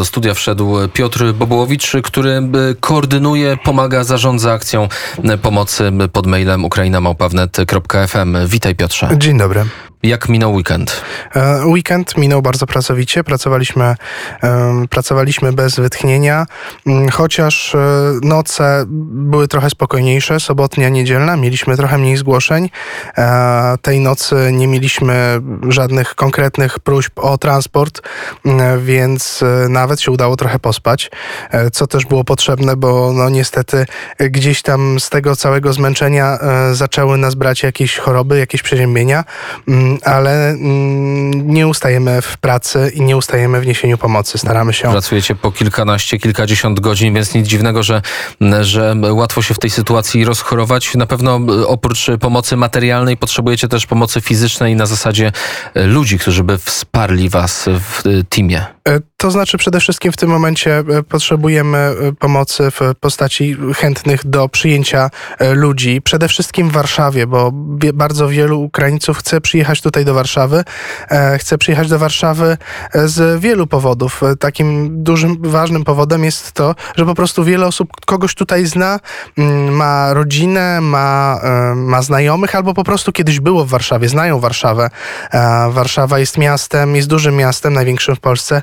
Do studia wszedł Piotr Bobołowicz, który e, koordynuje, pomaga, zarządza akcją e, pomocy pod mailem ukrainamałpawnet.fm. Witaj Piotrze. Dzień dobry. Jak minął weekend? E, weekend minął bardzo pracowicie. Pracowaliśmy, pracowaliśmy bez wytchnienia, mm, chociaż noce były trochę spokojniejsze, sobotnia, niedzielna. Mieliśmy trochę mniej zgłoszeń. Tej nocy nie mieliśmy żadnych konkretnych próśb o transport, mm, więc nawet się udało trochę pospać, e, co też było potrzebne, bo no niestety e, gdzieś tam z tego całego zmęczenia e, zaczęły nas brać jakieś choroby, jakieś przeziębienia, mm, ale mm, nie ustajemy w pracy i nie ustajemy w niesieniu pomocy. Staramy się. Pracujecie po kilkanaście, kilkadziesiąt godzin, więc nic dziwnego, że, że łatwo się w tej sytuacji rozchorować. Na pewno oprócz pomocy materialnej potrzebujecie też pomocy fizycznej na zasadzie ludzi, którzy by wsparli was w teamie. To znaczy przede wszystkim w tym momencie e, potrzebujemy e, pomocy w postaci chętnych do przyjęcia e, ludzi. Przede wszystkim w Warszawie, bo bardzo wielu Ukraińców chce przyjechać tutaj do Warszawy. Chce przyjechać do Warszawy z wielu powodów. Takim dużym, ważnym powodem jest to, że po prostu wiele osób kogoś tutaj zna, mm, ma rodzinę, ma, ma znajomych, albo po prostu kiedyś było w Warszawie, znają Warszawę. Warszawa jest miastem, jest dużym miastem, największym w Polsce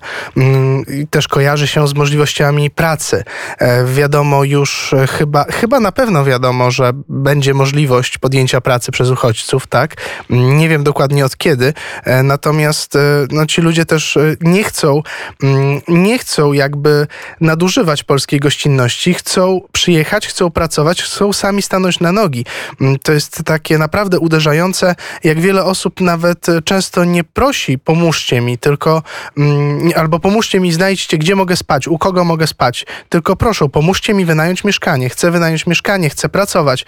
też kojarzy się z możliwościami pracy. E, wiadomo już, e, chyba, chyba na pewno wiadomo, że będzie możliwość podjęcia pracy przez uchodźców, tak? Nie wiem dokładnie od kiedy, e, natomiast no, ci ludzie też nie chcą, mm, nie chcą jakby nadużywać polskiej gościnności, chcą przyjechać, chcą pracować, chcą sami stanąć na nogi. Mm, to jest takie naprawdę uderzające, jak wiele osób nawet często nie prosi, pomóżcie mi, tylko mm, albo pomóżcie mi, znajdźcie, gdzie mogę spać, u kogo mogę spać. Tylko proszę, pomóżcie mi wynająć mieszkanie. Chcę wynająć mieszkanie, chcę pracować,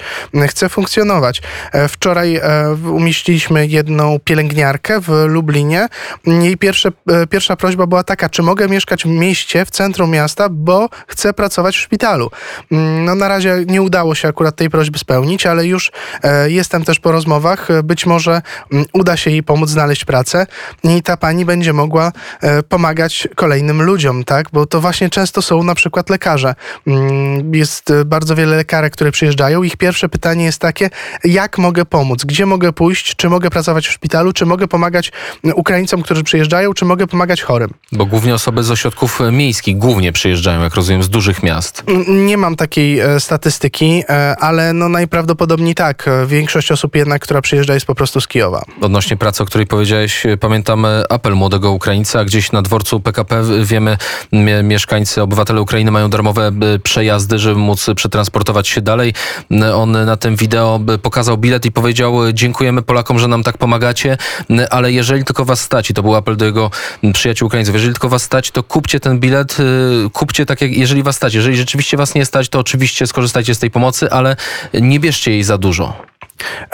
chcę funkcjonować. E, wczoraj e, umieściliśmy jedną pielęgniarkę w Lublinie. Jej pierwsze, e, pierwsza prośba była taka, czy mogę mieszkać w mieście, w centrum miasta, bo chcę pracować w szpitalu. Mm, no na razie nie udało się akurat tej prośby spełnić, ale już jestem też po rozmowach. Być może mm, uda się jej pomóc znaleźć pracę i ta pani będzie mogła pomagać kolejnym ludziom, tak? Bo to właśnie często są na przykład lekarze. Mm, jest bardzo wiele lekarek, które przyjeżdżają. Ich pierwsze pytanie jest takie, jak mogę pomóc? Gdzie mogę pójść? Czy mogę pracować w szpitalu? Czy mogę pomagać Ukraińcom, którzy przyjeżdżają? Czy mogę pomagać chorym? Bo głównie osoby z ośrodków miejskich głównie przyjeżdżają, jak rozumiem, z dużych miast. Mm, nie mam takiej e, statystyki, e, ale no najprawdopodobniej tak. Większość osób jednak, która przyjeżdża jest po prostu z Kijowa. Odnośnie pracy, o której powiedziałeś, pamiętam apel młodego Ukraińca, gdzieś na dworcu PKP wiemy, mieszkańcy, obywatele Ukrainy mają darmowe przejazdy, żeby móc przetransportować się dalej. On na tym wideo pokazał bilet i powiedział: Dziękujemy Polakom, że nam tak pomagacie, ale jeżeli tylko was stać, i to był apel do jego przyjaciół Ukraińców, jeżeli tylko was stać, to kupcie ten bilet, kupcie tak jak, jeżeli was stać. Jeżeli rzeczywiście was nie stać, to oczywiście skorzystajcie z tej pomocy, ale nie bierzcie jej za dużo.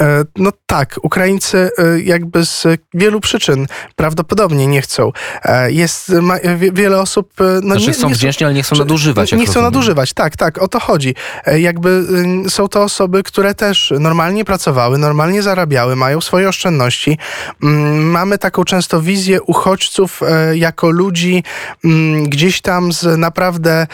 E, no tak, Ukraińcy e, jakby z wielu przyczyn prawdopodobnie nie chcą. E, jest ma, wiele osób... No znaczy nie, są nie wdzięczni, ale nie chcą nadużywać. Nie chcą rozumiem. nadużywać, tak, tak, o to chodzi. Jakby są to osoby, które też normalnie pracowały, normalnie zarabiały, mają swoje oszczędności. Mm, mamy taką często wizję uchodźców jako ludzi mm, gdzieś tam z naprawdę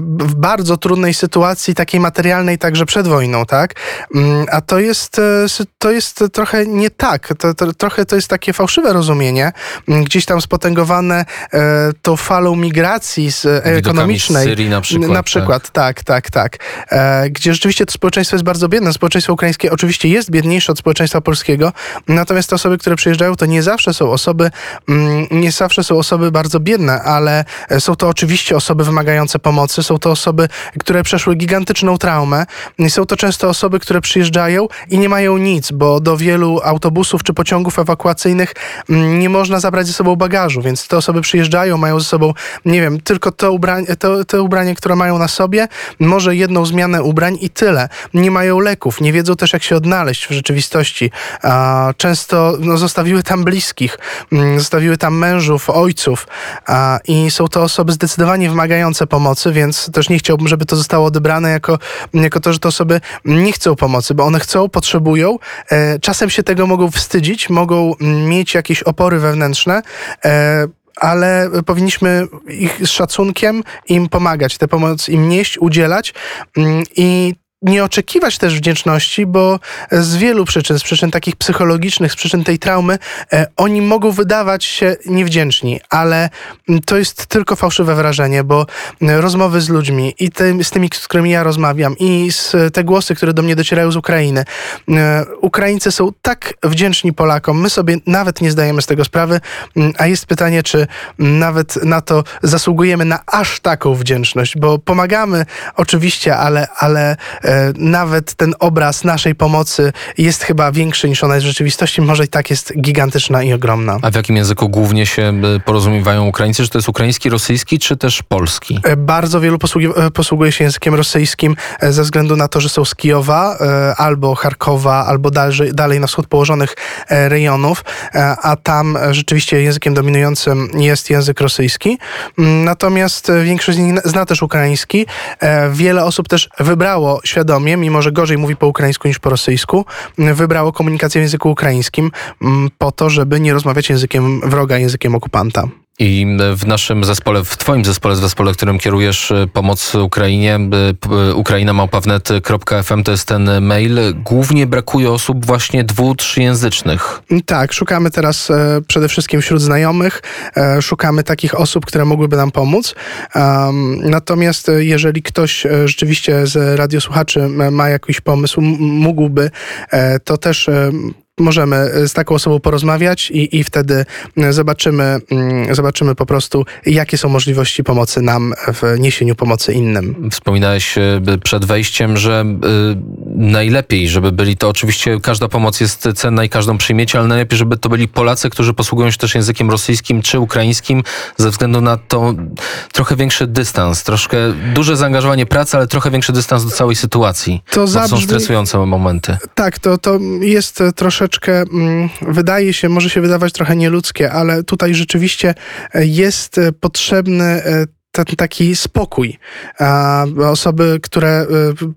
w bardzo trudnej sytuacji, takiej materialnej także przed wojną, tak? Mm, a to jest jest, e, to jest trochę nie tak. To, to, trochę to jest takie fałszywe rozumienie, gdzieś tam spotęgowane e, tą falą migracji z, e, ekonomicznej. Z Syrii na przykład. Na przykład, tak, tak, tak. tak. E, gdzie rzeczywiście to społeczeństwo jest bardzo biedne. Społeczeństwo ukraińskie oczywiście jest biedniejsze od społeczeństwa polskiego, natomiast te osoby, które przyjeżdżają, to nie zawsze są osoby, mm, nie zawsze są osoby bardzo biedne, ale e, są to oczywiście osoby wymagające pomocy, są to osoby, które przeszły gigantyczną traumę, są to często osoby, które przyjeżdżają i nie mają nic, bo do wielu autobusów czy pociągów ewakuacyjnych mm, nie można zabrać ze sobą bagażu, więc te osoby przyjeżdżają, mają ze sobą, nie wiem, tylko to ubranie, to, to ubranie, które mają na sobie, może jedną zmianę ubrań i tyle. Nie mają leków, nie wiedzą też, jak się odnaleźć w rzeczywistości. Często no, zostawiły tam bliskich, mm, zostawiły tam mężów, ojców i są to osoby zdecydowanie wymagające pomocy, więc też nie chciałbym, żeby to zostało odebrane jako, jako to, że te osoby nie chcą pomocy, bo one chcą, potrzebują. E, czasem się tego mogą wstydzić, mogą mieć jakieś opory wewnętrzne, e, ale powinniśmy ich z szacunkiem im pomagać, tę pomoc im nieść, udzielać. Mm, i nie oczekiwać też wdzięczności, bo z wielu przyczyn, z przyczyn takich psychologicznych, z przyczyn tej traumy, e, oni mogą wydawać się niewdzięczni, ale mm, to jest tylko fałszywe wrażenie, bo mm, rozmowy z ludźmi i tym, z tymi, z którymi ja rozmawiam i z te głosy, które do mnie docierają z Ukrainy. e, Ukraińcy są tak wdzięczni Polakom, my sobie nawet nie zdajemy z tego sprawy, mm, a jest pytanie, czy nawet na to zasługujemy na aż taką wdzięczność, bo pomagamy oczywiście, ale, ale e, nawet ten obraz naszej pomocy jest chyba większy niż ona jest w rzeczywistości, może i tak jest gigantyczna i ogromna. A w jakim języku głównie się y, porozumiewają Ukraińcy? Czy to jest ukraiński, rosyjski, czy też polski? E, Bardzo wielu posługi, e, posługuje się językiem rosyjskim e, ze względu na to, że są z Kijowa e, albo Charkowa, albo dalej, dalej na wschód położonych e, rejonów, e, a tam e, rzeczywiście językiem dominującym jest język rosyjski. Mm, Natomiast e, większość z nich zna też ukraiński. E, Wiele osób też wybrało świadomie, mimo że gorzej mówi po ukraińsku niż po rosyjsku, wybrało komunikację w języku ukraińskim m, po to, żeby nie rozmawiać językiem wroga, językiem okupanta. I w naszym zespole, w twoim zespole, w zespole, którym kierujesz y, pomoc Ukrainie, y, p- ukrainamałpawnet.fm to jest ten mail. Głównie brakuje osób właśnie dwu, trzyjęzycznych. Tak, szukamy teraz e, przede wszystkim wśród znajomych, e, szukamy takich osób, które mogłyby nam pomóc. Natomiast e, jeżeli ktoś e, rzeczywiście z radiosłuchaczy ma jakiś pomysł, mógłby, e, to też e, możemy e, z taką osobą porozmawiać i, i wtedy e, zobaczymy, mm, zobaczymy po prostu, jakie są możliwości pomocy nam w niesieniu pomocy innym. Wspominałeś y, przed wejściem, że najlepiej, żeby byli to oczywiście każda pomoc jest cenna i każdą przyjmiecie, ale najlepiej, żeby to byli Polacy, którzy posługują się też językiem rosyjskim czy ukraińskim, ze względu na to trochę większy dystans, troszkę duże zaangażowanie pracy, ale trochę większy dystans do całej sytuacji. To to są zabrzmi- stresujące momenty. Tak, to, to jest e, troszeczkę, mm, wydaje się, może się wydawać trochę nieludzkie, ale tutaj rzeczywiście e, jest e, potrzebny e, ten taki spokój. A osoby, które e,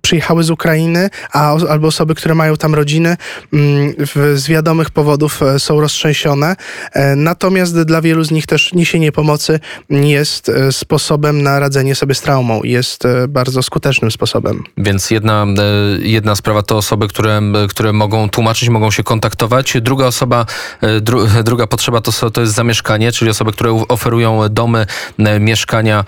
przyjechały z Ukrainy, a, albo osoby, które mają tam rodziny, mm, z wiadomych powodów e, są roztrzęsione. E, Natomiast dla wielu z nich też niesienie pomocy jest e, sposobem na radzenie sobie z traumą. Jest bardzo skutecznym sposobem. Więc jedna, jedna sprawa to osoby, które, które mogą tłumaczyć, mogą się kontaktować. Druga osoba, dru, druga potrzeba to, to jest zamieszkanie, czyli osoby, które oferują domy, mieszkania,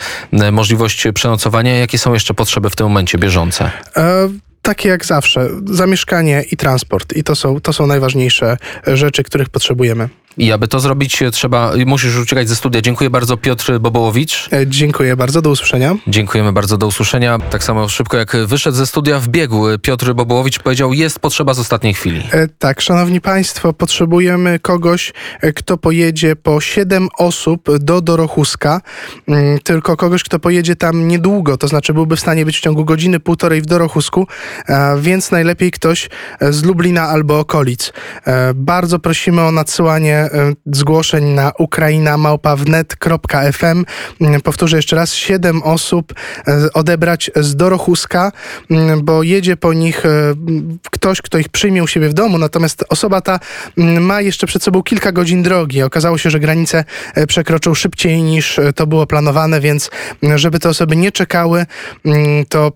możliwość przenocowania. Jakie są jeszcze potrzeby w tym momencie bieżące? E, takie jak zawsze, zamieszkanie i transport. I to są, to są najważniejsze e, rzeczy, których potrzebujemy. I aby to zrobić, e, trzeba, musisz uciekać ze studia. Dziękuję bardzo Piotr Bobołowicz. E, dziękuję bardzo, do usłyszenia. Dziękujemy bardzo, do usłyszenia. Tak samo szybko jak wyszedł ze studia, wbiegł Piotr Bobołowicz, powiedział, jest potrzeba z ostatniej chwili. E, tak, szanowni państwo, potrzebujemy kogoś, kto pojedzie po 7 osób do Dorochuska, Mm, tylko kogoś, kto pojedzie tam niedługo, to znaczy byłby w stanie być w ciągu godziny, półtorej w Dorochusku, więc najlepiej ktoś z Lublina albo okolic. Bardzo prosimy o nadsyłanie e, zgłoszeń na ukrainamałpa.wnet.fm. Mm, Powtórzę jeszcze raz, 7 osób e, odebrać z Dorochuska, mm, bo jedzie po nich e, ktoś, kto ich przyjmie u siebie w domu, natomiast osoba ta mm, ma jeszcze przed sobą kilka godzin drogi. Okazało się, że granice przekroczą szybciej niż to było planowane, więc żeby te osoby nie czekały, to,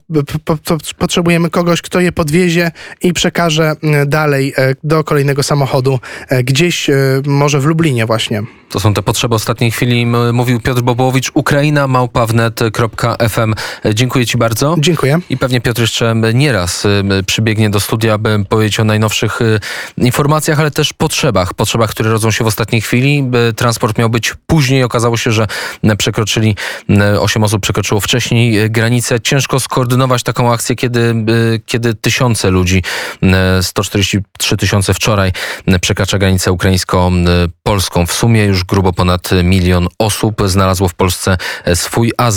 to potrzebujemy kogoś, kto je podwiezie i przekaże dalej do kolejnego samochodu, gdzieś może w Lublinie właśnie. To są te potrzeby ostatniej chwili. Mówił Piotr Bobołowicz, Ukraina, małpawnet.fm. Dziękuję Ci bardzo. Dziękuję. I pewnie Piotr jeszcze nieraz y, przybiegnie do studia, by powiedzieć o najnowszych y, informacjach, ale też potrzebach. Potrzebach, które rodzą się w ostatniej chwili. By Transport miał być później. Okazało się, że y, przekroczyli, 8 osób przekroczyło wcześniej y, granicę. Ciężko skoordynować taką akcję, kiedy, y, kiedy tysiące ludzi, y, 143 tysiące wczoraj y, przekracza granicę ukraińsko-polską. W sumie już grubo ponad milion osób znalazło w Polsce y, swój azyl.